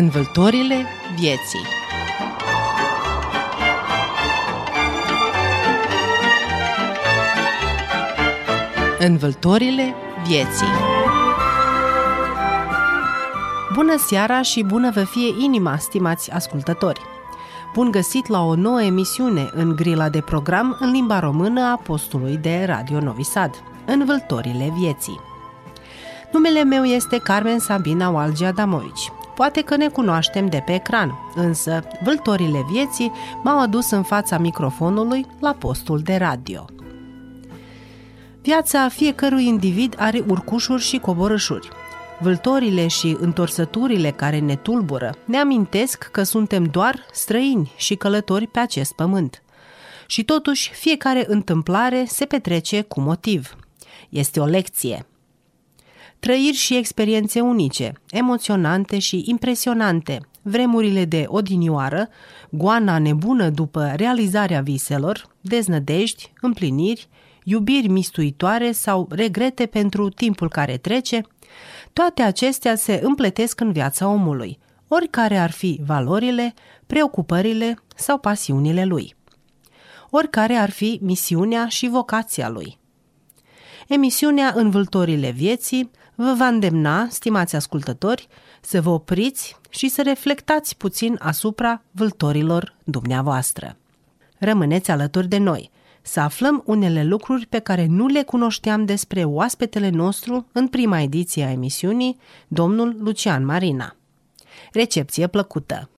Învâltorile vieții Învâltorile vieții Bună seara și bună vă fie inima, stimați ascultători! Bun găsit la o nouă emisiune în grila de program în limba română a postului de Radio Novi Sad, Învâltorile vieții. Numele meu este Carmen Sabina Walgi Adamovici. Poate că ne cunoaștem de pe ecran, însă vâltorile vieții m-au adus în fața microfonului la postul de radio. Viața fiecărui individ are urcușuri și coborâșuri. Vâltorile și întorsăturile care ne tulbură ne amintesc că suntem doar străini și călători pe acest pământ. Și totuși, fiecare întâmplare se petrece cu motiv. Este o lecție, Trăiri și experiențe unice, emoționante și impresionante, vremurile de odinioară, goana nebună după realizarea viselor, deznădejdi, împliniri, iubiri mistuitoare sau regrete pentru timpul care trece, toate acestea se împletesc în viața omului, oricare ar fi valorile, preocupările sau pasiunile lui. Oricare ar fi misiunea și vocația lui. Emisiunea Învâltorile vieții vă va îndemna, stimați ascultători, să vă opriți și să reflectați puțin asupra vâltorilor dumneavoastră. Rămâneți alături de noi, să aflăm unele lucruri pe care nu le cunoșteam despre oaspetele nostru în prima ediție a emisiunii, domnul Lucian Marina. Recepție plăcută!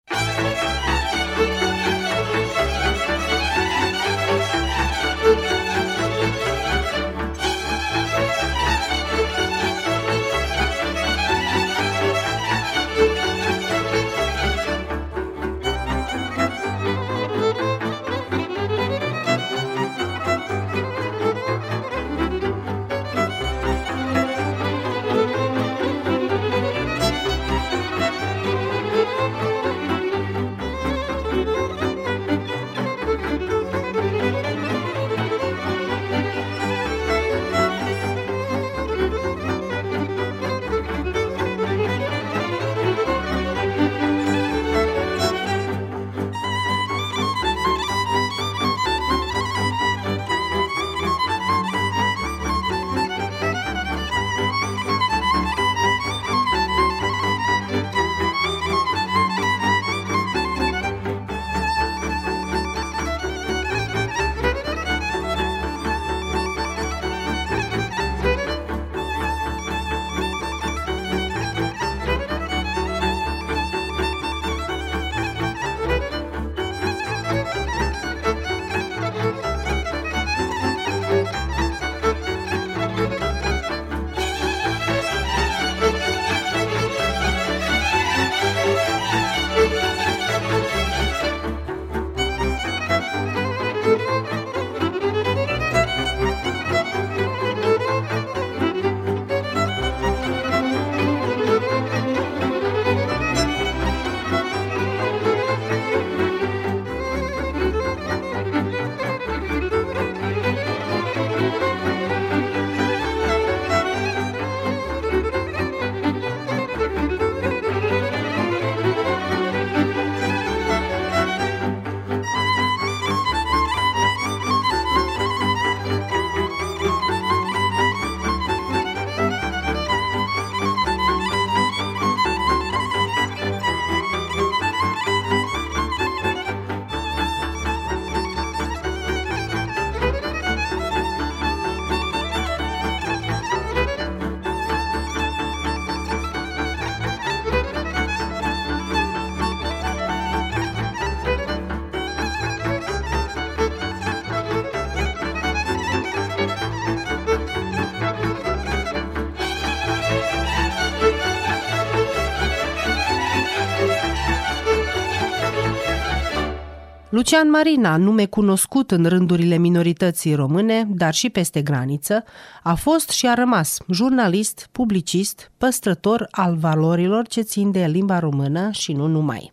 Lucian Marina, nume cunoscut în rândurile minorității române, dar și peste graniță, a fost și a rămas jurnalist, publicist, păstrător al valorilor ce țin de limba română și nu numai.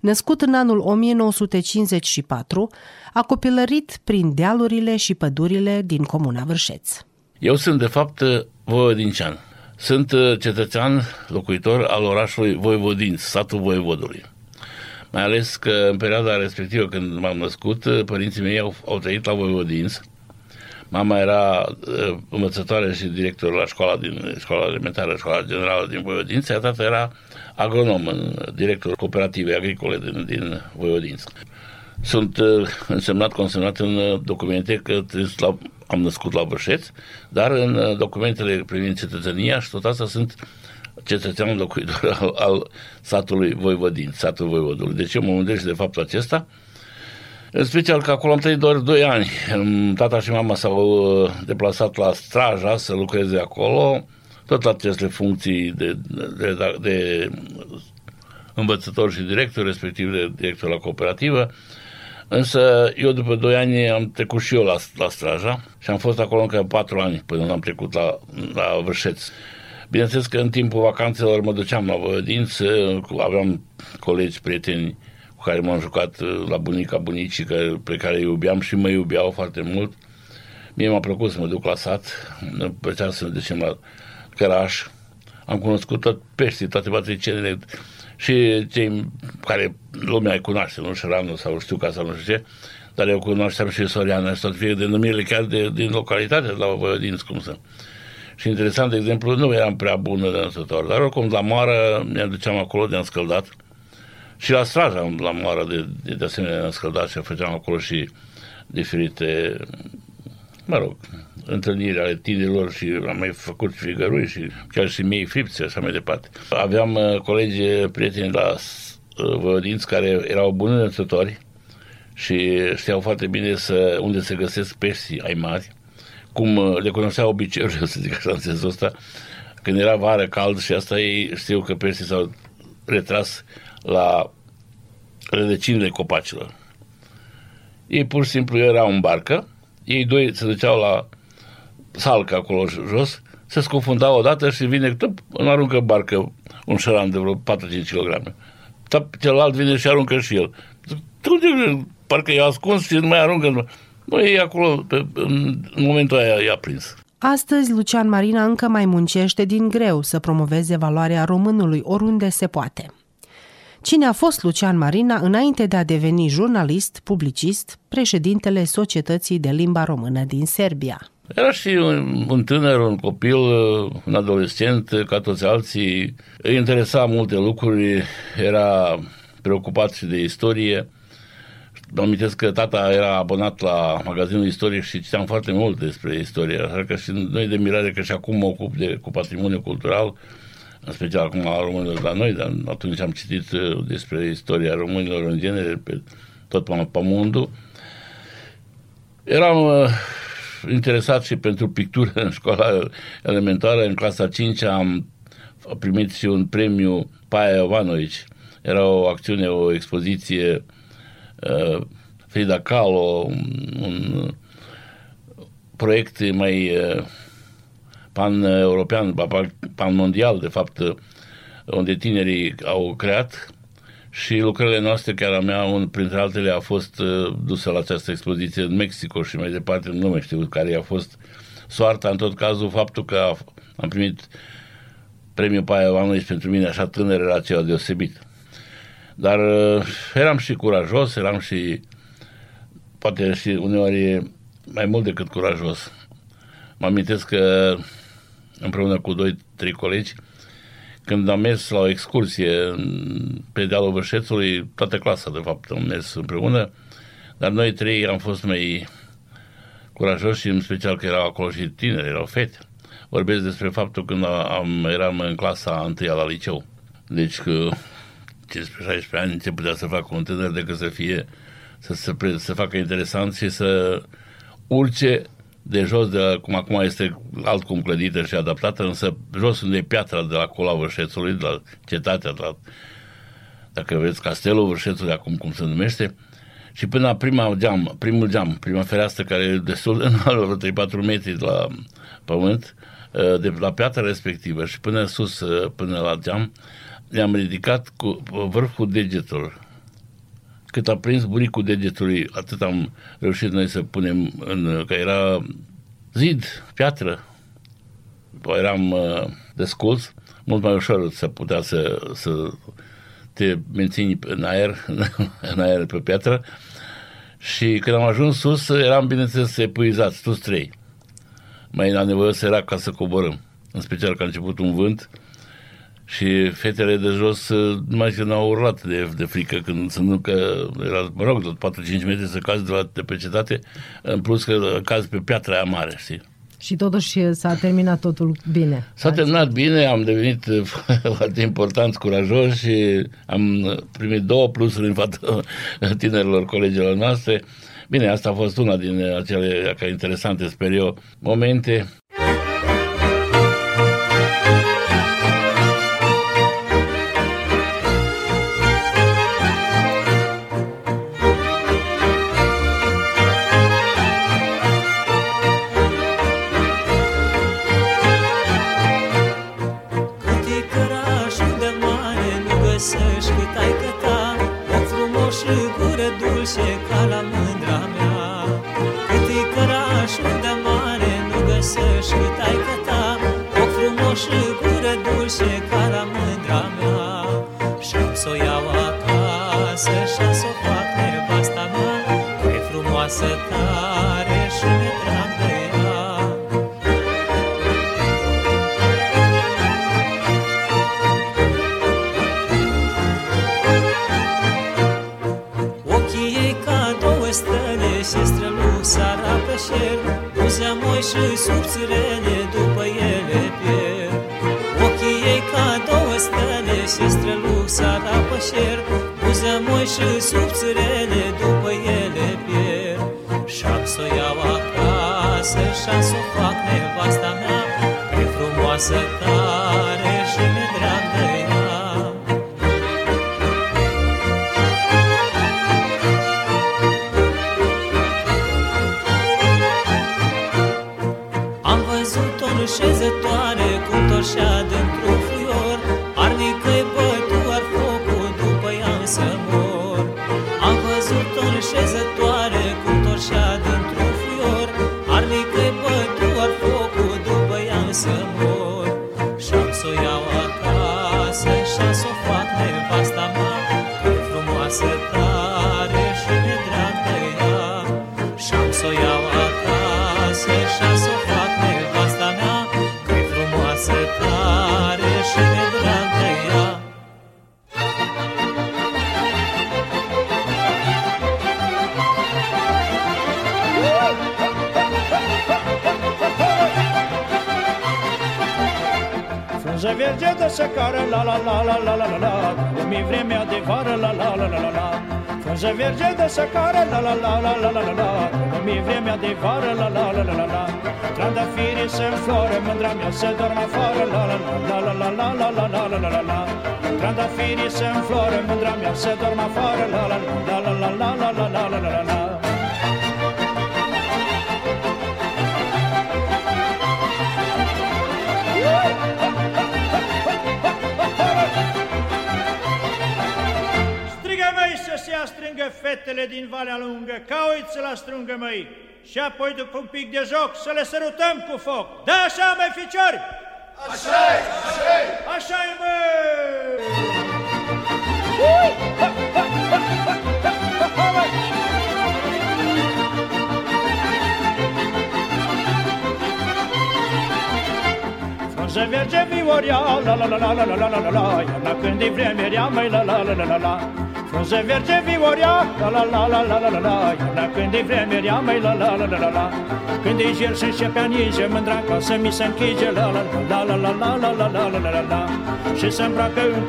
Născut în anul 1954, a copilărit prin dealurile și pădurile din comuna Vârșeț. Eu sunt, de fapt, voiodincean. Sunt uh, cetățean locuitor al orașului Voivodinț, satul Voivodului. Mai ales că în perioada respectivă când m-am născut, uh, părinții mei au, au trăit la Voivodinț. Mama era uh, învățătoare și director la școala, din, școala elementară, școala generală din Voivodinț, iar tata era agronom, director cooperative agricole din, din Voivodinț. Sunt uh, însemnat, consemnat în uh, documente că la, am născut la Bășeț, dar în uh, documentele privind cetățenia și tot asta sunt cetățean locuitor al, al satului Voivodin, satul Voivodului. Deci eu mă mândresc de faptul acesta, în special că acolo am trăit doar 2 ani. Tata și mama s-au deplasat la Straja să lucreze acolo, tot la aceste funcții de, de, de, de învățător și director, respectiv de director la cooperativă. Însă eu după 2 ani am trecut și eu la, la Straja și am fost acolo încă 4 ani până am trecut la, la Vârșeț. Bineînțeles că în timpul vacanțelor mă duceam la Vădință, aveam colegi, prieteni cu care m-am jucat la bunica bunicii, pe care îi iubeam și mă iubeau foarte mult. Mie m-a plăcut să mă duc la sat, îmi plăcea să ne ducem la Căraș. Am cunoscut tot peștii, toate patricenele, și cei care lumea îi cunoaște, nu Șeranu sau știu ca sau nu știu ce, dar eu cunoașteam și Soriana și tot fie denumirile chiar de, din localitate, la din cum să. Și interesant, de exemplu, nu eram prea bun de năsător, dar oricum la moară ne duceam acolo de scăldat și la straja la moară de, de, de asemenea ne scăldat și făceam acolo și diferite, mă rog, întâlniri ale tinerilor și am mai făcut figărui și chiar și mei fripți așa mai departe. Aveam uh, colegi, prieteni la uh, Vădinți care erau buni înățători și știau foarte bine să, unde se găsesc pești ai mari, cum uh, le cunoșteau obiceiurile, să zic așa, în sensul ăsta, când era vară cald și asta ei știu că peștii s-au retras la rădăcinile copacilor. Ei pur și simplu erau în barcă, ei doi se duceau la salcă acolo jos, se scufunda odată și vine, tup, îmi aruncă barcă un șăran de vreo 4-5 kg. Celălalt vine și aruncă și el. Tu, parcă i-a ascuns și nu mai aruncă. Nu, e acolo, pe, în momentul aia i-a prins. Astăzi, Lucian Marina încă mai muncește din greu să promoveze valoarea românului oriunde se poate. Cine a fost Lucian Marina înainte de a deveni jurnalist, publicist, președintele Societății de Limba Română din Serbia? Era și un, un tânăr, un copil, un adolescent, ca toți alții. Îi interesa multe lucruri, era preocupat și de istorie. Mă amintesc că tata era abonat la magazinul istoric și citeam foarte mult despre istorie, așa că și noi de mirare că și acum mă ocup de, cu patrimoniu cultural, în special acum la românilor la noi, dar atunci am citit uh, despre istoria românilor în genere pe tot pământul. Eram uh, interesat și pentru pictură în școala elementară. În clasa 5 am primit și un premiu Paia Jovanovici. Era o acțiune, o expoziție uh, Frida Kahlo, un, un proiect mai uh, pan-european, pan-mondial, de fapt, unde tinerii au creat și lucrările noastre, chiar a mea, un, printre altele, a fost uh, dusă la această expoziție în Mexico și mai departe, nu mai știu care a fost soarta, în tot cazul, faptul că a, am primit premiul Paia Oamenii pentru mine așa tânăr era ceva deosebit. Dar uh, eram și curajos, eram și poate și uneori mai mult decât curajos. Mă amintesc că împreună cu doi, trei colegi, când am mers la o excursie pe dealul Vârșețului, toată clasa, de fapt, am mers împreună, dar noi trei am fost mai curajoși și în special că erau acolo și tineri, erau fete. Vorbesc despre faptul când am, eram în clasa întâia la liceu. Deci că 15-16 ani ce putea să facă un tânăr decât să fie să se să facă interesant și să urce de jos, de cum acum este altcum clădită și adaptată, însă jos unde e piatra de la cola Vârșețului, de la cetatea, de la, dacă vedeți, castelul Vârșețului, acum cum se numește, și până la prima geam, primul geam, prima fereastră care e destul de înaltă, 3-4 metri de la pământ, ă, de la piatra respectivă și până sus, ă, până la geam, le-am ridicat cu vârful degetului cât a prins bunicul degetului, atât am reușit noi să punem în, că era zid, piatră, eram uh, desculț, mult mai ușor să putea să, să te mențini în aer, în aer pe piatră. Și când am ajuns sus, eram, bineînțeles, epuizați, toți trei. Mai la nevoie să era ca să coborâm. În special că a început un vânt și fetele de jos numai că n-au urlat de, de frică când sunt că era, mă rog, tot 4-5 metri să cazi de, la, de pe cetate, în plus că cazi pe piatra aia mare, știi? Și totuși s-a terminat totul bine. S-a terminat bine, am devenit foarte important, curajos și am primit două plusuri în fața tinerilor colegilor noastre. Bine, asta a fost una din acele interesante, sper eu, momente și subțirele după ele pierd. Ochii ei ca două stele și străluc sara pe șer, Buză moi și subțirele după ele pierd. Și-am să o iau acasă și-am să o fac nevasta mea, pe frumoasă tare Macedônia. Secară, la la la la la la la la Cum e vremea de vară, la la la la la la Frunză verge de secară, la la la la la la la la Cum e vremea de vară, la la la la la la Trandafirii se înfloră, mândra mea se dorm afară, la la la la la la la la la la la la la Trandafirii se înfloră, mândra mea se dorm afară, la la la la la la la la la la la la strângă fetele din Valea Lungă, ca uiți la strângă măi, și apoi după un pic de joc să le sărutăm cu foc. Da așa, mai ficiori? Așa-i, așa-i! Așa-i, măi! Frunză verge vioria, la la la la la la la la la la, iarna când e vremea mai la la la la la la. Verge vioria, la la la la la la la la când e vremerea, mai la la la la la la Când e gel și începe anize, mândra ca să mi se închige La la la la la la la la la la la la la Și se îmbracă în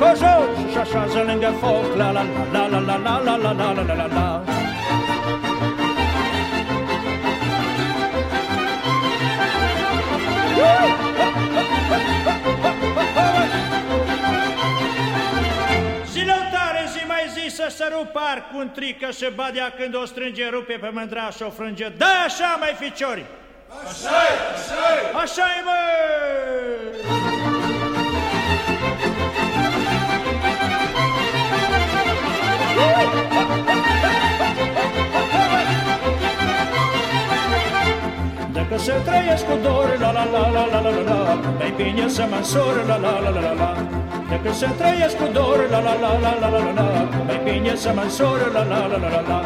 și așează lângă foc La la la la la la la la la la la la la să rup cu un trică și badea când o strânge, rupe pe mândra și o frânge. Da, așa, mai ficiori! Așa-i, așa-i! Așa-i, măi! Dacă să trăiesc cu dor, la la la la la la la la Mai bine să mă însor, la la la la la la Decât să trăiesc cu dor, la la la la la la la la Mai bine să mă însor, la la la la la la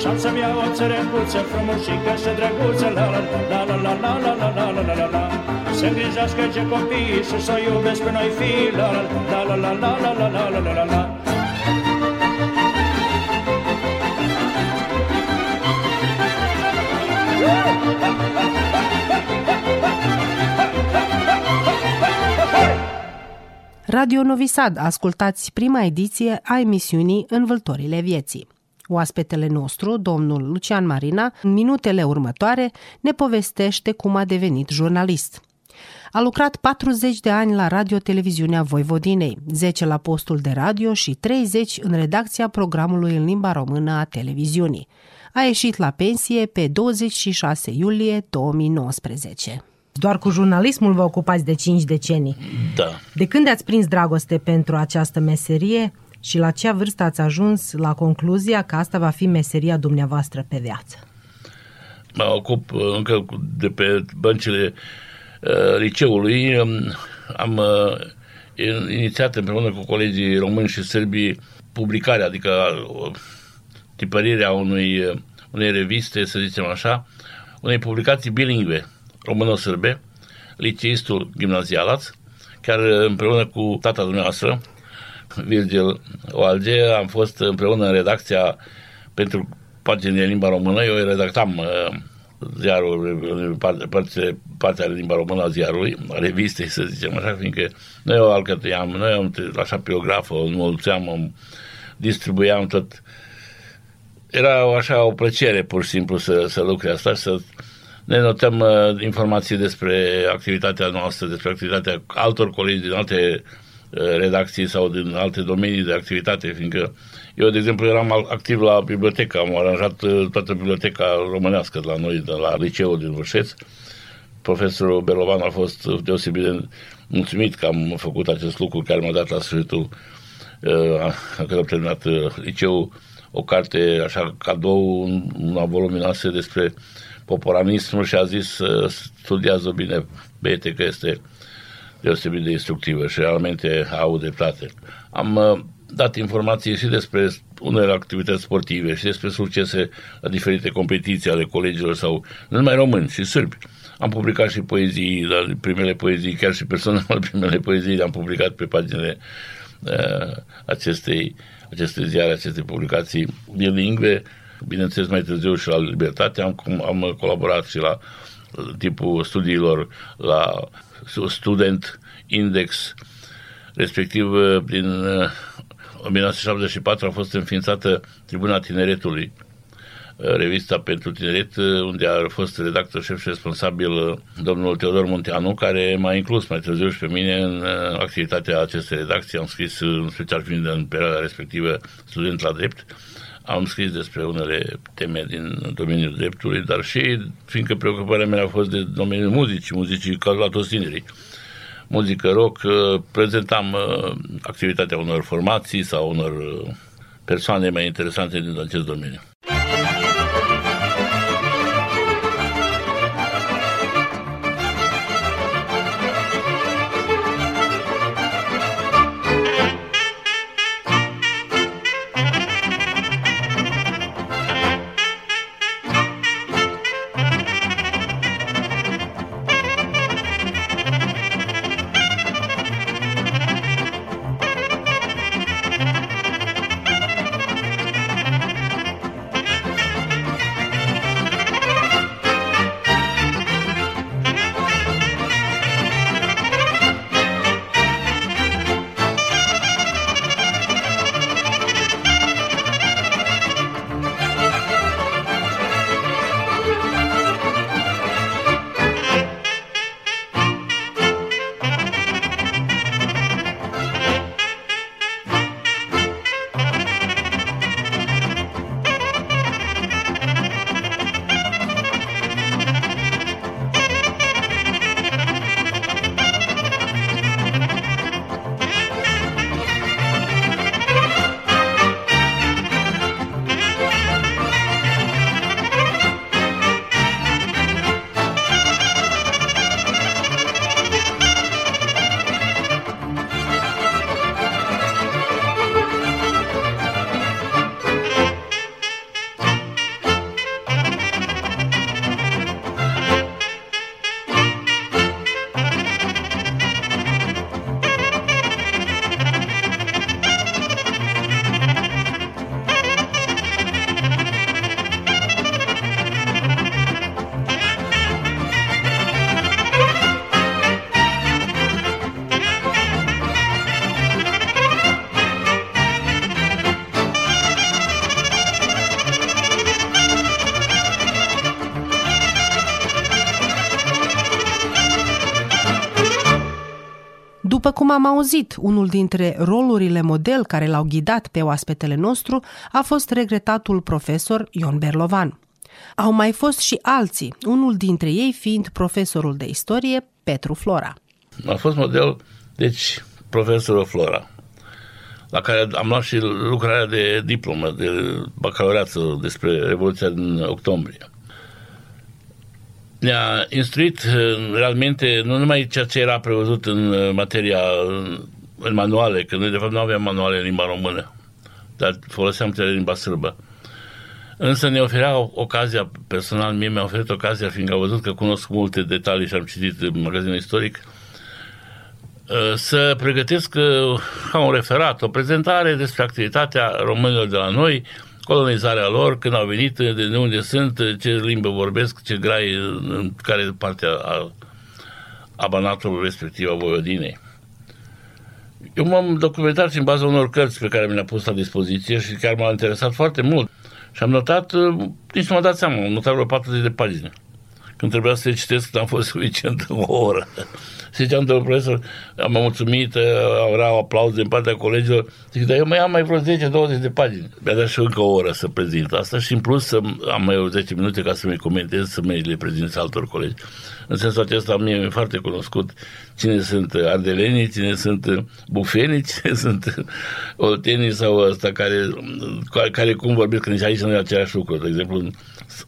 Și să-mi iau o țărăcuță frumușică și drăguță, la la la la la la la la la la la la la Să îngrijească ce copii și să iubesc pe noi fi, la la la la la la la la la la la la Radio Novi Sad, ascultați prima ediție a emisiunii Învâltorile vieții. Oaspetele nostru, domnul Lucian Marina, în minutele următoare ne povestește cum a devenit jurnalist. A lucrat 40 de ani la Radio-Televiziunea Voivodinei, 10 la postul de radio și 30 în redacția programului în limba română a televiziunii. A ieșit la pensie pe 26 iulie 2019. Doar cu jurnalismul vă ocupați de 5 decenii. Da. De când ați prins dragoste pentru această meserie și la ce vârstă ați ajuns la concluzia că asta va fi meseria dumneavoastră pe viață? Mă ocup uh, încă de pe băncile uh, liceului. Um, am uh, inițiat împreună cu colegii români și sârbi publicarea, adică uh, tipărirea unui, uh, unei reviste, să zicem așa, unei publicații bilingve româno-sârbe, liceistul gimnazialaț, chiar împreună cu tata dumneavoastră, Virgil Oalge, am fost împreună în redacția pentru pagini de limba română. Eu redactam uh, ziarul, partea, partea de limba română a ziarului, a revistei, să zicem așa, fiindcă noi o alcătuiam, noi am așa pe o grafă, o înmulțeam, o distribuiam tot. Era așa o plăcere, pur și simplu, să, să lucre asta și să ne notăm uh, informații despre activitatea noastră, despre activitatea altor colegi din alte uh, redacții sau din alte domenii de activitate, fiindcă eu, de exemplu, eram activ la bibliotecă, am aranjat uh, toată biblioteca românească la noi, de la liceul din Vârșeț. Profesorul Belovan a fost deosebit de mulțumit că am făcut acest lucru, care m-a dat la sfârșitul uh, când am terminat uh, liceul o carte așa cadou, una voluminoasă despre uh, poporanismul și a zis studiază bine, băiete, că este deosebit de instructivă și realmente au dreptate. Am uh, dat informații și despre unele activități sportive și despre succese la diferite competiții ale colegilor sau nu numai români, și sârbi. Am publicat și poezii, la primele poezii, chiar și personal primele poezii le-am publicat pe paginile uh, acestei, acestei ziare, acestei publicații bilingve bineînțeles mai târziu și la Libertate, am, am colaborat și la tipul studiilor la Student Index, respectiv din 1974 a fost înființată Tribuna Tineretului, revista pentru tineret, unde a fost redactor șef și responsabil domnul Teodor Munteanu, care m-a inclus mai târziu și pe mine în activitatea acestei redacții. Am scris, în special fiind în perioada respectivă, student la drept, am scris despre unele teme din domeniul dreptului, dar și fiindcă preocuparea mea a fost de domeniul muzicii, muzicii ca la toți tinerii. Muzică rock, uh, prezentam uh, activitatea unor formații sau unor uh, persoane mai interesante din acest domeniu. Cum am auzit, unul dintre rolurile model care l-au ghidat pe oaspetele nostru a fost regretatul profesor Ion Berlovan. Au mai fost și alții, unul dintre ei fiind profesorul de istorie Petru Flora. A fost model, deci, profesorul Flora, la care am luat și lucrarea de diplomă, de bacalaureat despre Revoluția din octombrie ne-a instruit uh, realmente nu numai ceea ce era prevăzut în uh, materia în manuale, că noi de fapt nu aveam manuale în limba română, dar foloseam cele limba sârbă. Însă ne oferea ocazia, personal mie mi-a oferit ocazia, fiindcă am văzut că cunosc multe detalii și am citit în magazinul istoric, uh, să pregătesc ca un referat, o prezentare despre activitatea românilor de la noi, colonizarea lor, când au venit, de unde sunt, ce limbă vorbesc, ce grai, în care parte a, a banatului respectiv a Voiodinei. Eu m-am documentat și în baza unor cărți pe care mi le-a pus la dispoziție și care m-au interesat foarte mult. Și am notat, nici nu m-am dat seama, am notat vreo 40 de pagini. Când trebuia să le citesc, am fost suficient o oră. Și ziceam, domnul profesor, am mulțumit, erau aplauze din partea colegilor. Zic, dar eu mai am mai vreo 10-20 de pagini. Mi-a dat și încă o oră să prezint asta și în plus să am mai 10 minute ca să mi comentez, să mi le prezint altor colegi. În sensul acesta mie mi-e foarte cunoscut cine sunt ardelenii, cine sunt bufenii, cine sunt oltenii sau ăsta care, care cum vorbesc, că nici aici nu e același lucru. De exemplu, în,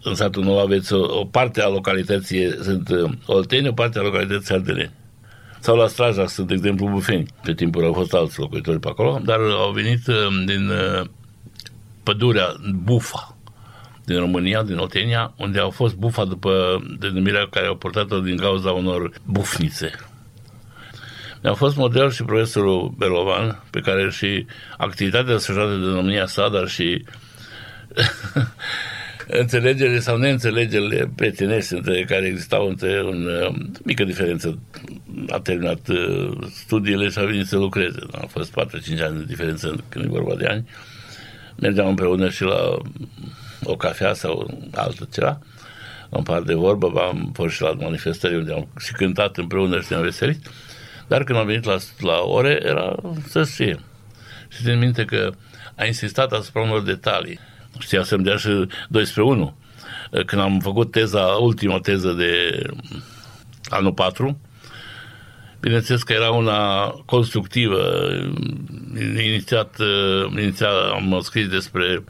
în satul nou aveți o, o parte a localității sunt olteni, o parte a localității ardeleni sau la Straja sunt, de exemplu, bufeni. Pe timpul au fost alți locuitori pe acolo, dar au venit uh, din uh, pădurea Bufa, din România, din Oltenia, unde au fost bufa după denumirea care au portat-o din cauza unor bufnițe. Mi-a fost model și profesorul Belovan, pe care și activitatea desfășurată de domnia sa, dar și înțelegerile sau neînțelegerile prietenești între care existau între un uh, mică diferență. A terminat uh, studiile și a venit să lucreze. A fost 4-5 ani de diferență când e vorba de ani. Mergeam împreună și la o cafea sau altă ceva. Am par de vorbă, am fost și la manifestări unde am și cântat împreună și ne-am veselit. Dar când am venit la, la ore, era să fie. Și țin minte că a insistat asupra unor detalii știa să-mi dea și 12 1. Când am făcut teza, ultima teză de anul 4, bineînțeles că era una constructivă. Inițiat, inițiat am scris despre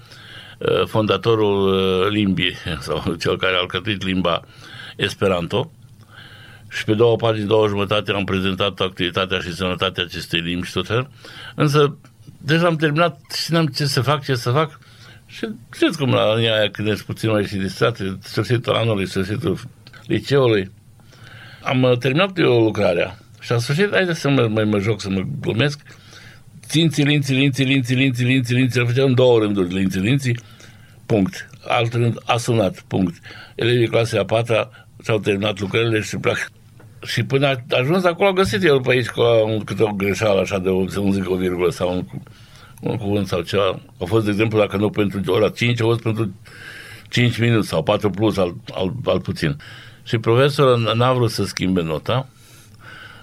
uh, fondatorul uh, limbii sau cel care a alcătuit limba Esperanto și pe două pagini, două jumătate am prezentat activitatea și sănătatea acestei limbi și tot fel. Însă deja am terminat și n-am ce să fac, ce să fac și știți cum la anii aia când ești puțin mai și distrat, sfârșitul anului, sfârșitul liceului, am uh, terminat eu lucrarea și am sfârșit, haide să mă, mai mă joc, să mă glumesc, ținții, linții, linții, linții, linții, linții, linții, făceam două rânduri, linții, linții, punct. Alt rând a sunat, punct. Elevii clasei a patra și-au terminat lucrările și pleacă. Și până a ajuns acolo, a găsit el pe aici cu câte o greșeală așa de, să nu zic o virgulă sau un un cuvânt sau ceva. A fost, de exemplu, dacă nu pentru ora 5, a fost pentru 5 minute sau 4 plus, al, al, al puțin. Și profesorul n-a vrut să schimbe nota,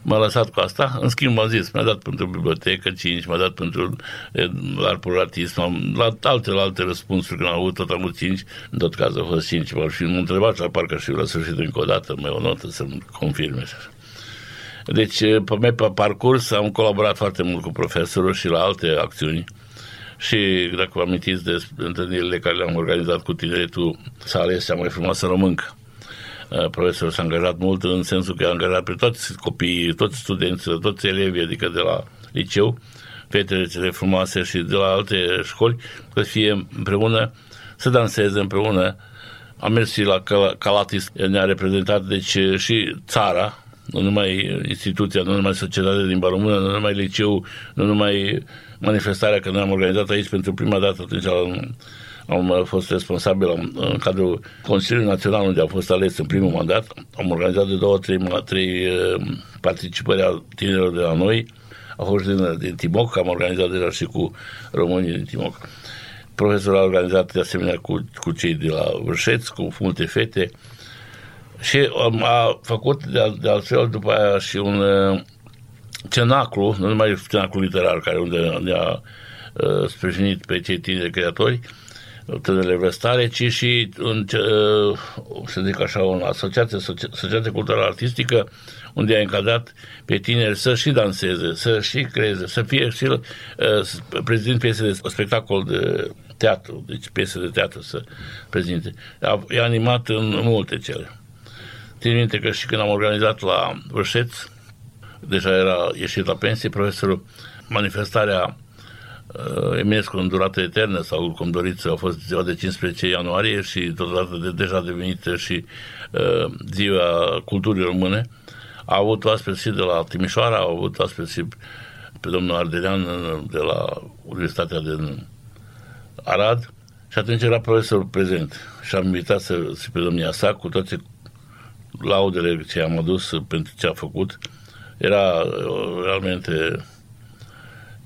m-a lăsat cu asta, în schimb m-a zis, mi-a dat pentru bibliotecă 5, m-a dat pentru larpuratism, am luat alte, alte răspunsuri, când am avut tot am avut 5, în tot cazul a fost 5, și m-a întrebat la parcă și la sfârșit încă o dată, mai o notă să-mi confirme și așa. Deci, pe, mine, pe parcurs am colaborat foarte mult cu profesorul și la alte acțiuni. Și dacă vă amintiți de întâlnirile care le-am organizat cu tineretul, s-a ales cea mai frumoasă româncă. Profesorul s-a angajat mult în sensul că a angajat pe toți copiii, toți studenții, toți elevii, adică de la liceu, fetele cele frumoase și de la alte școli, să fie împreună, să danseze împreună. Am mers și la Calatis, ne-a reprezentat deci și țara, nu numai instituția, nu numai societatea din limba română, nu numai liceu, nu numai manifestarea, că noi am organizat aici pentru prima dată, atunci am, am fost responsabil în, în cadrul Consiliului Național, unde am fost ales în primul mandat. Am organizat de două, trei, trei uh, participări a tinerilor de la noi. A fost din, din Timoc, am organizat deja și cu românii din Timoc. Profesorul a organizat de asemenea cu, cu cei de la Vârșeț, cu multe fete. Și um, a făcut de, de altfel după aia și un, uh, cenaclu, nu numai cenaclu literar, care unde ne-a uh, sprijinit pe cei tineri creatori, tânărele văstare, ci și în, uh, să zic așa, o asociație, asociație culturală artistică, unde a încadrat pe tineri să și danseze, să și creeze, să fie și uh, prezint piese de spectacol de teatru, deci piese de teatru să prezinte. E animat în multe cele. Țin minte că și când am organizat la Vârșeț, deja era ieșit la pensie, profesorul, manifestarea uh, Eminescu în durată eternă sau cum doriți, a fost ziua de 15 ianuarie și totodată de, deja devenită și uh, ziua culturii române. A avut oaspeți și de la Timișoara, au avut oaspeți și pe domnul Ardelean uh, de la Universitatea din Arad și atunci era profesorul prezent și am invitat să, să pe domnia sa cu toate laudele ce am adus pentru ce a făcut. Era uh, realmente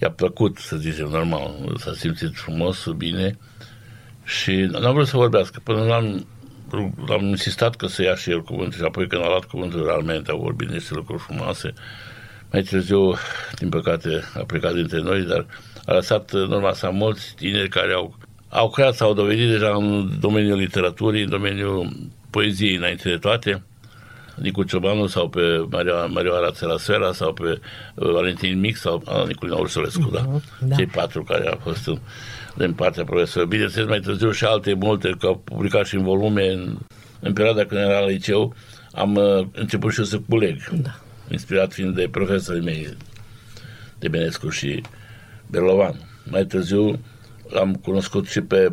i-a plăcut, să zicem, normal. S-a simțit frumos, bine și n-am vrut să vorbească. Până l-am, l-am insistat că să ia și el cuvântul și apoi când a luat cuvântul realmente a vorbit niște lucruri frumoase. Mai târziu, din păcate, a plecat dintre noi, dar a lăsat în urma sa mulți tineri care au, au creat sau au dovedit deja în domeniul literaturii, în domeniul poeziei înainte de toate, Nicu Ciobanu sau pe Maria, Marioara Țelasfera sau pe uh, Valentin Mic sau a, Niculina Ursulescu, da? Mhm, da? Cei patru care au fost în, din partea profesorului. Bineînțeles, mai târziu și alte multe, că au publicat și în volume în, în perioada când era la liceu, am uh, început și eu să culeg. Da. Inspirat fiind de profesorii mei, de Benescu și Berlovan. Mai târziu am cunoscut și pe...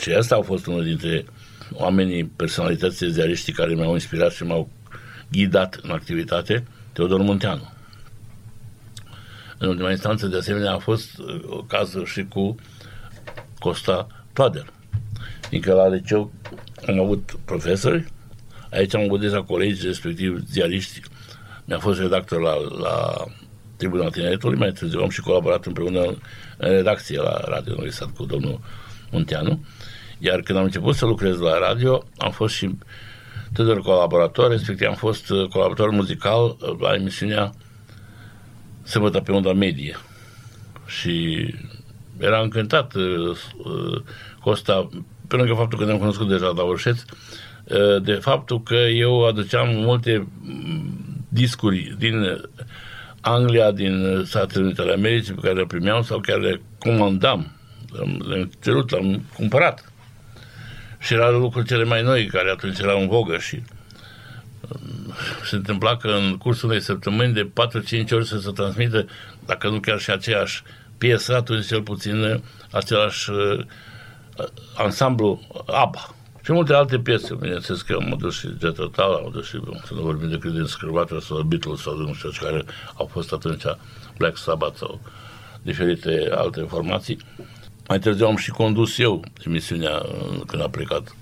Și asta au fost unul dintre oamenii, personalității ziariștii care m-au inspirat și m-au ghidat în activitate, Teodor Munteanu. În ultima instanță, de asemenea, a fost uh, cazul și cu Costa Toader. Fiindcă la liceu am avut profesori, aici am avut deja colegi, respectiv ziariști. Mi-a fost redactor la, la Tribunal Tineretului, mai târziu am și colaborat împreună în redacție la Radio Norisat cu domnul Munteanu. Iar când am început să lucrez la radio, am fost și tânăr colaborator, respectiv am fost uh, colaborator muzical uh, la emisiunea Săbătă pe unda medie. Și era încântat uh, Costa, pe lângă faptul că ne-am cunoscut deja la Urșeț, de faptul că eu aduceam multe mm, discuri din Anglia, din Statele Unite ale Americii pe care le primeam sau chiar le comandam. Le-am cerut, le-am cumpărat și erau lucruri cele mai noi care atunci erau în vogă și um, se întâmpla că în cursul unei săptămâni de 4-5 ori să se transmită, dacă nu chiar și aceeași piesă, atunci cel puțin același uh, ansamblu ABBA. Și multe alte piese, bineînțeles că am dus și de Total, am dus și, să nu vorbim decât din Scrâvatra sau Beatles sau nu știu care au fost atunci Black Sabbath sau diferite alte formații. Mai târziu am și condus eu emisiunea uh, când a plecat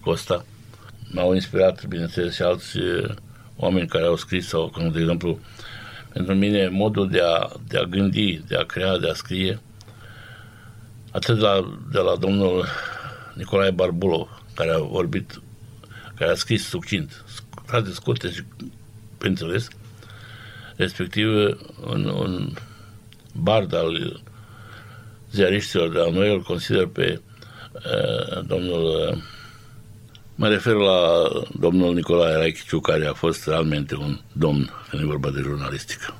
Costa. M-au inspirat, bineînțeles, și alți uh, oameni care au scris sau, cum de exemplu, pentru mine modul de a, de a gândi, de a crea, de a scrie, atât de la, de la domnul Nicolae Barbulov, care a vorbit, care a scris succint, frate scurte și pe înțeles, respectiv un, un bard al ziariștilor de la noi, îl consider pe uh, domnul, uh, mă refer la domnul Nicolae Raichiciu, care a fost realmente un domn când e vorba de jurnalistică.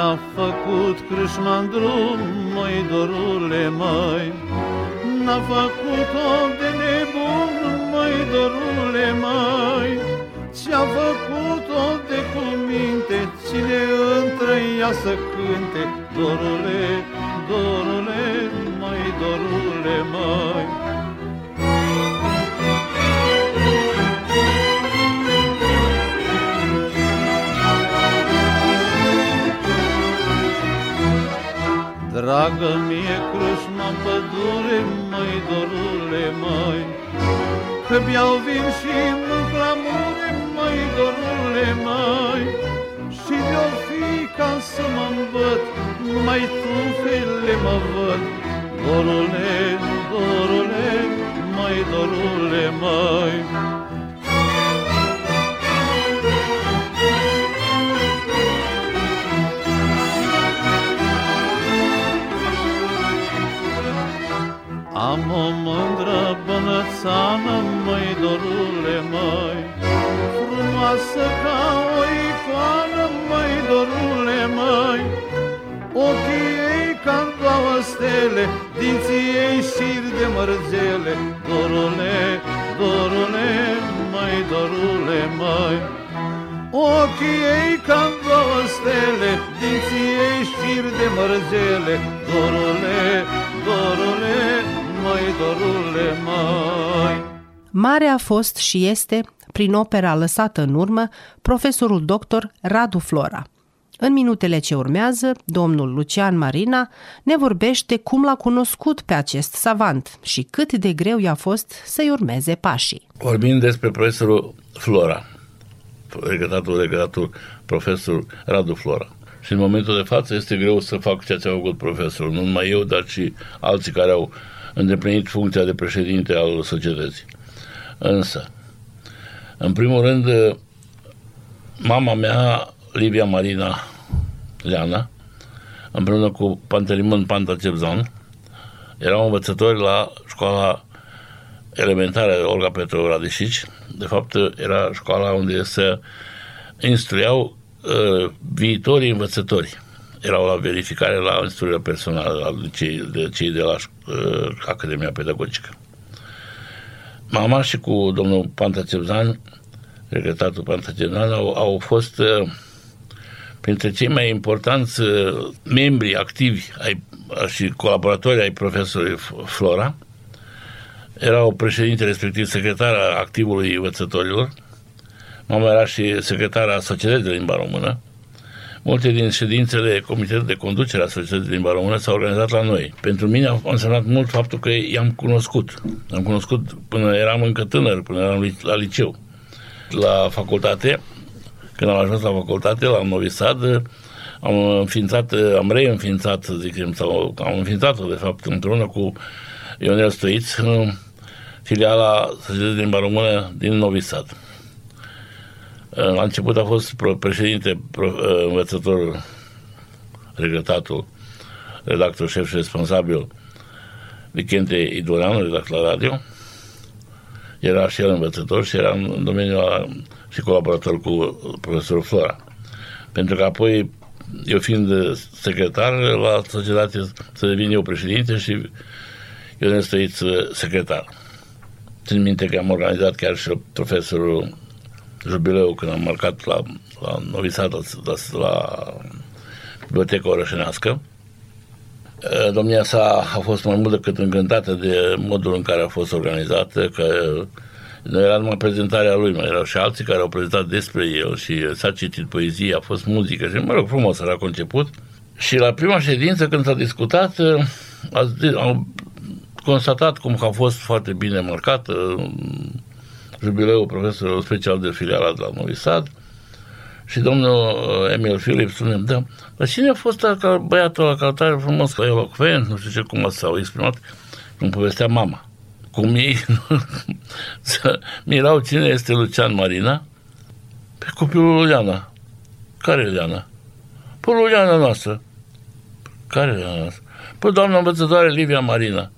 Cine a făcut crâșma în drum, măi, dorule, măi? N-a făcut-o de nebun, măi, dorule, măi? Ce-a făcut-o de cuminte, cine între ea să cânte, dorule, dorule, măi, dorule, măi? Dragă mie crâșma pădure, măi, dorule, măi, Că beau vin și nu clamure, mai dorule, mai Și de-o fi ca să mă învăț, fost și este, prin opera lăsată în urmă, profesorul doctor Radu Flora. În minutele ce urmează, domnul Lucian Marina ne vorbește cum l-a cunoscut pe acest savant și cât de greu i-a fost să-i urmeze pașii. Vorbim despre profesorul Flora, regătatul, regătatul profesor Radu Flora. Și în momentul de față este greu să fac ceea ce a făcut profesorul, nu numai eu, dar și alții care au îndeplinit funcția de președinte al societății. Însă, în primul rând, mama mea, Livia Marina Leana, împreună cu Pantelimon Pantacebzan, erau învățători la școala elementară Olga Petru Radisici. De fapt, era școala unde se instruiau uh, viitorii învățători. Erau la verificare la instruirea personală la cei de, cei de la uh, Academia Pedagogică. Mama și cu domnul Pantacebzan, regretatul Pantacebzan, au, au fost uh, printre cei mai importanți uh, membri activi ai, și colaboratori ai profesorului Flora. Erau președinte, respectiv secretara activului învățătorilor. Mama era și secretara Societății de Limba Română. Multe din ședințele Comitetului de Conducere a Societății de Limba Română s-au organizat la noi. Pentru mine a însemnat mult faptul că i-am cunoscut. Am cunoscut până eram încă tânăr, până eram la liceu. La facultate, când am ajuns la facultate, la Novi Sad, am înființat, am reînființat, să zicem, sau am înființat-o, de fapt, împreună cu Ionel Stoiț, filiala Societății de Limba Română din Novi Sad. La început a fost președinte, învățător, regretatul, redactor șef și responsabil Vicente Idoreanu, redactor la radio. Era și el învățător și era în domeniul și colaborator cu profesorul Flora. Pentru că apoi, eu fiind secretar la societate, să devin eu președinte și eu ne stăiți secretar. Țin minte că am organizat chiar și profesorul jubileu când am marcat la, la Novi Sad, la, la Biblioteca Orășenească. Domnia sa a fost mai mult decât încântată de modul în care a fost organizată, că nu era numai prezentarea lui, mai erau și alții care au prezentat despre el și s-a citit poezie, a fost muzică și, mă rog, frumos era conceput. Și la prima ședință, când s-a discutat, au constatat cum a fost foarte bine marcat jubileul profesorului special de filiala de la Novi Sad și domnul Emil Filip spune, da, dar cine a fost băiatul ăla care tare frumos, elocvent, nu știu ce, cum s-au exprimat, cum povestea mama. Cum ei să mirau cine este Lucian Marina, pe copilul lui Liana. Care e Liana? Păi lui Liana noastră. Care e Liana noastră? Păi doamna învățătoare Livia Marina.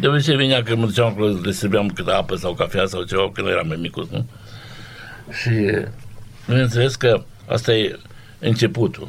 De obicei venea când mă duceam acolo, le serbeam câte apă sau cafea sau ceva, când eram mai micuț, nu? Și bineînțeles că asta e începutul.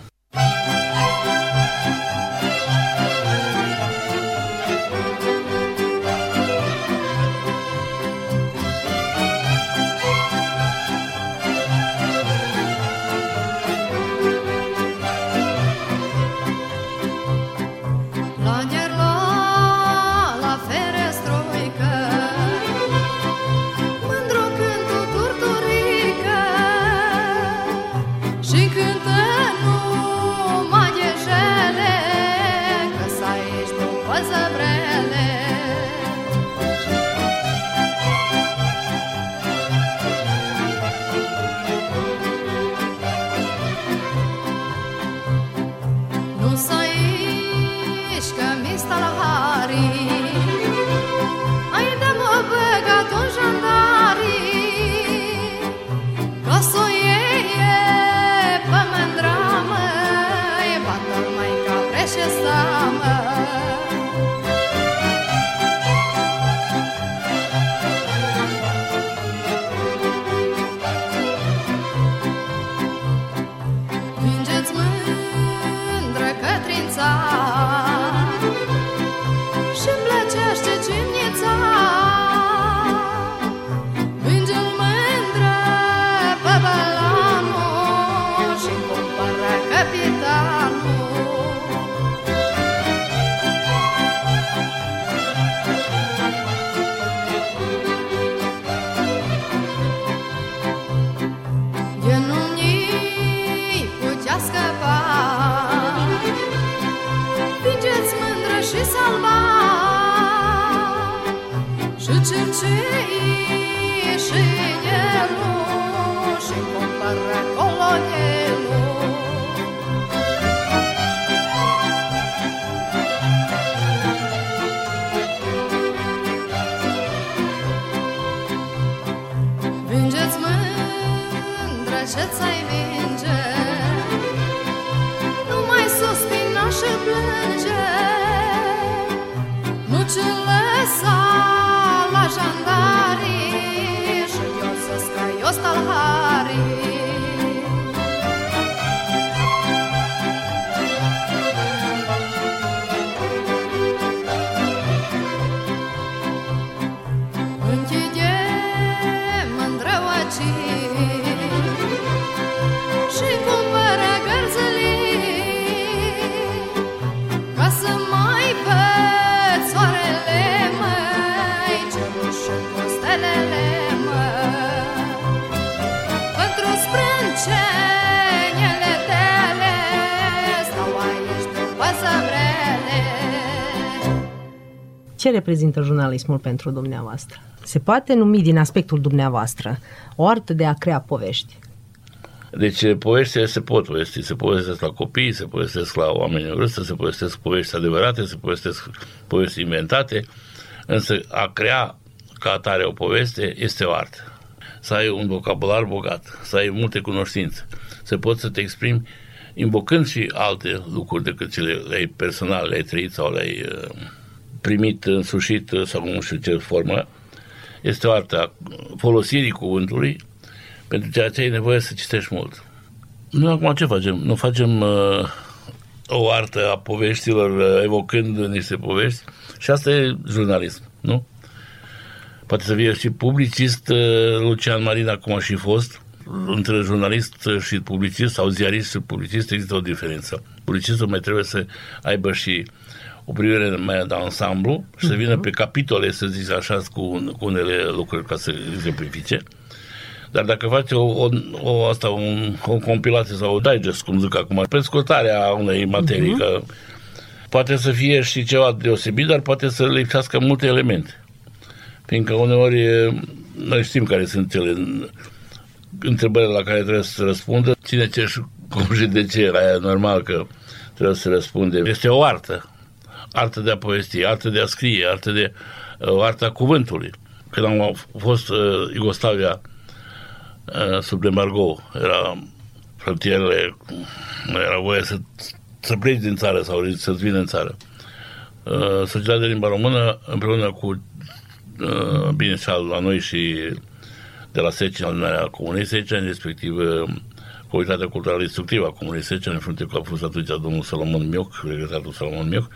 Ca să mai văd soarele, măi Cerul și cu stelele, măi Pentru sprâncenele tale Stau aici după vrele Ce reprezintă jurnalismul pentru dumneavoastră? Se poate numi din aspectul dumneavoastră o artă de a crea povești. Deci poveștile se pot povesti, se povestesc la copii, se povestesc la oameni în vârstă, se povestesc povești adevărate, se povestesc povești inventate, însă a crea ca atare o poveste este o artă. Să ai un vocabular bogat, să ai multe cunoștințe, să poți să te exprimi invocând și alte lucruri decât cele le-ai personal, le-ai trăit sau le-ai uh, primit, însușit uh, sau nu știu ce formă, este o artă a folosirii cuvântului pentru ceea ce ai nevoie să citești mult. Noi acum ce facem? Nu facem uh, o artă a poveștilor uh, evocând niște povești și asta e jurnalism, nu? Poate să fie și publicist, uh, Lucian Marin acum a și fost, între jurnalist și publicist sau ziarist și publicist există o diferență. Publicistul mai trebuie să aibă și o privire mai de ansamblu și să vină pe capitole, să zic așa, cu, cu unele lucruri ca să exemplifice. Dar dacă face o, o, o, asta, un, o compilație sau o digest, cum zic acum, prescurtarea unei materii, uh-huh. că poate să fie și ceva deosebit, dar poate să lipsească multe elemente. Fiindcă uneori e, noi știm care sunt cele întrebările la care trebuie să se răspundă. Cine ce și cum și de ce, aia e normal că trebuie să se răspunde. Este o artă. Artă de a povesti, artă de a scrie, artă de uh, arta cuvântului. Când am fost uh, Iugoslavia uh, sub embargo, era frontierele, nu era voie să, să pleci din țară sau să-ți vină în țară. Uh, Societatea de limba română, împreună cu uh, bine și la noi și de la Secina, adunarea Comunei Secina, respectiv uh, Comunitatea Culturală Instructivă a Comunei Secina, în frunte cu a fost atunci domnul Salomon Mioc, regretatul Salomon Mioc.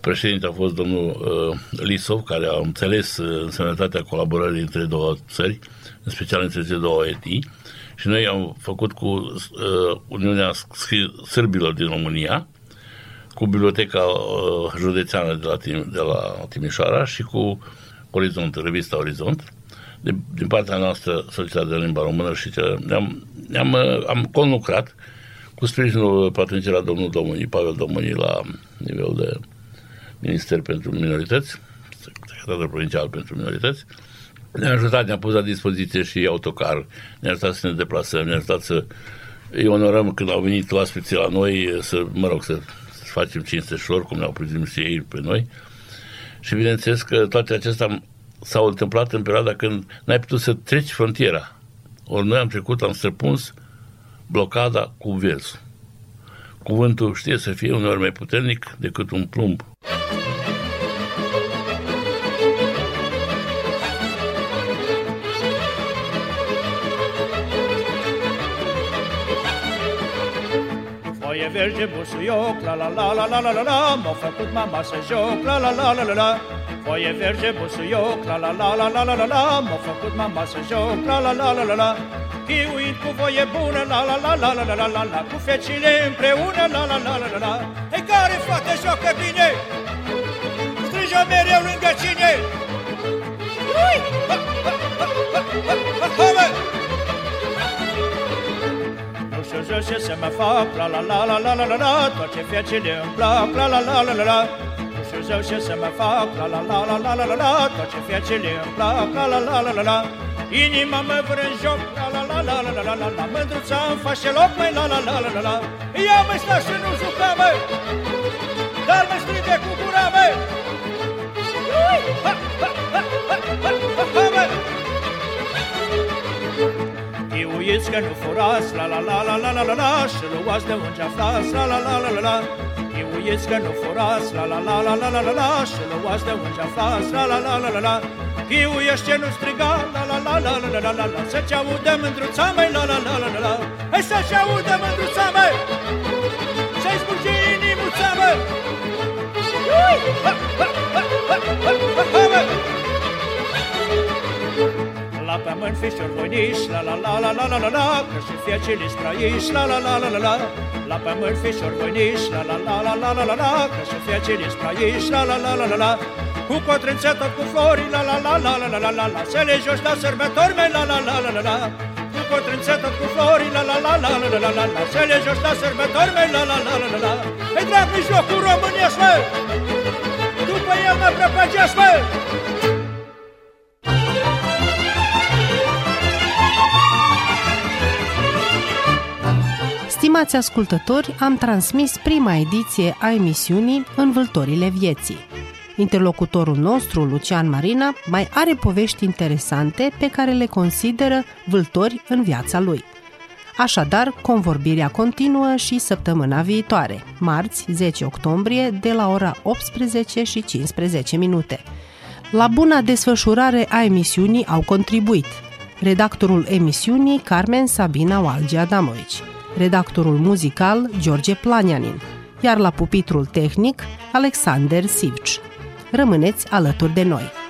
Președinte a fost domnul uh, Lisov, care a înțeles uh, însemnătatea colaborării între două țări, în special între cele două etnii. Și noi am făcut cu uh, Uniunea Sârbilor din România, cu Biblioteca uh, Județeană de la, Tim- de la Timișoara și cu Orizont, revista Orizont, de, din partea noastră, Societatea de Limba Română și ce, ne-am, ne-am uh, am conlucrat cu sprijinul atunci la domnul Domnii, Pavel Domnii, la nivel de Minister pentru Minorități, Secretarul Provincial pentru Minorități, ne-a ajutat, ne-a pus la dispoziție și autocar, ne-a ajutat să ne deplasăm, ne-a ajutat să îi onorăm când au venit oaspeții la noi, să, mă rog, să, să facem cinste și lor, cum ne-au primit și ei pe noi. Și bineînțeles că toate acestea s-au întâmplat în perioada când n-ai putut să treci frontiera. Ori noi am trecut, am străpuns blocada cu versul. Cuvântul știe să fie uneori mai puternic decât un plumb. Foaie verde, busuioc, la la la la la la la la M-a făcut mama să joc, la la la la la la Foaie verde, busuioc, la la la la la la la la M-a făcut mama să joc, la la la la la la Chiuit cu voie bună, la la la la la la la la la Cu fecile împreună, la la la la la la Ei care fată joacă bine Strige mereu lângă cine Ui! Ha, ha, ha, ha, ha, ha, ha, ha. Nu știu jos ce să mă fac, la la la la la la la la Tot ce fecile îmi plac, la la la la la la Nu știu zău ce să mă fac La la la la la la la la Tot ce fecele îmi plac La la la la la la Inima mă vră în joc La la la la la la la la la Mândruța îmi face loc Mai la la la la la la Ia mă sta și nu juca mă Dar mă strige cu gura mă Ha, ha, ha, ha, ha, Piuiți că nu furați, la la la la la la la la Și luați de unde aflați, la la la la la la Piuiți că nu furați, la la la la la la la la Și luați de unde aflați, la la la la la la Piuiești ce nu striga, la la la la la la la la la Să-ți audă mândruța măi, la la la la la la Hai să-ți audă mândruța măi Să-i spurge inimuța măi Ha, ha, ha, ha, ha, ha, ha, ha, la pământ fișor voiniși, la la la la la la la la, că și fiecele straiși, la la la la la la. La pământ fișor voiniși, la la la la la la la la, că și fiecele straiși, la la la la la la. Cu cotrânțe tot cu flori, la la la la la la la la la, să le joci la sărbători mei, la la la la la la. Cu cotrânțe tot cu flori, la la la la la la la la la, să le joci la sărbători mei, la la la la la la. Ei drag mijlocul românesc, mă! După el mă prăpăgesc, mă! Stimați ascultători, am transmis prima ediție a emisiunii Învâltorile vieții. Interlocutorul nostru, Lucian Marina, mai are povești interesante pe care le consideră vâltori în viața lui. Așadar, convorbirea continuă și săptămâna viitoare, marți 10 octombrie, de la ora 18 și 15 minute. La buna desfășurare a emisiunii au contribuit redactorul emisiunii Carmen Sabina Walgi Adamovici, redactorul muzical George Planianin, iar la pupitrul tehnic Alexander Sivci. Rămâneți alături de noi!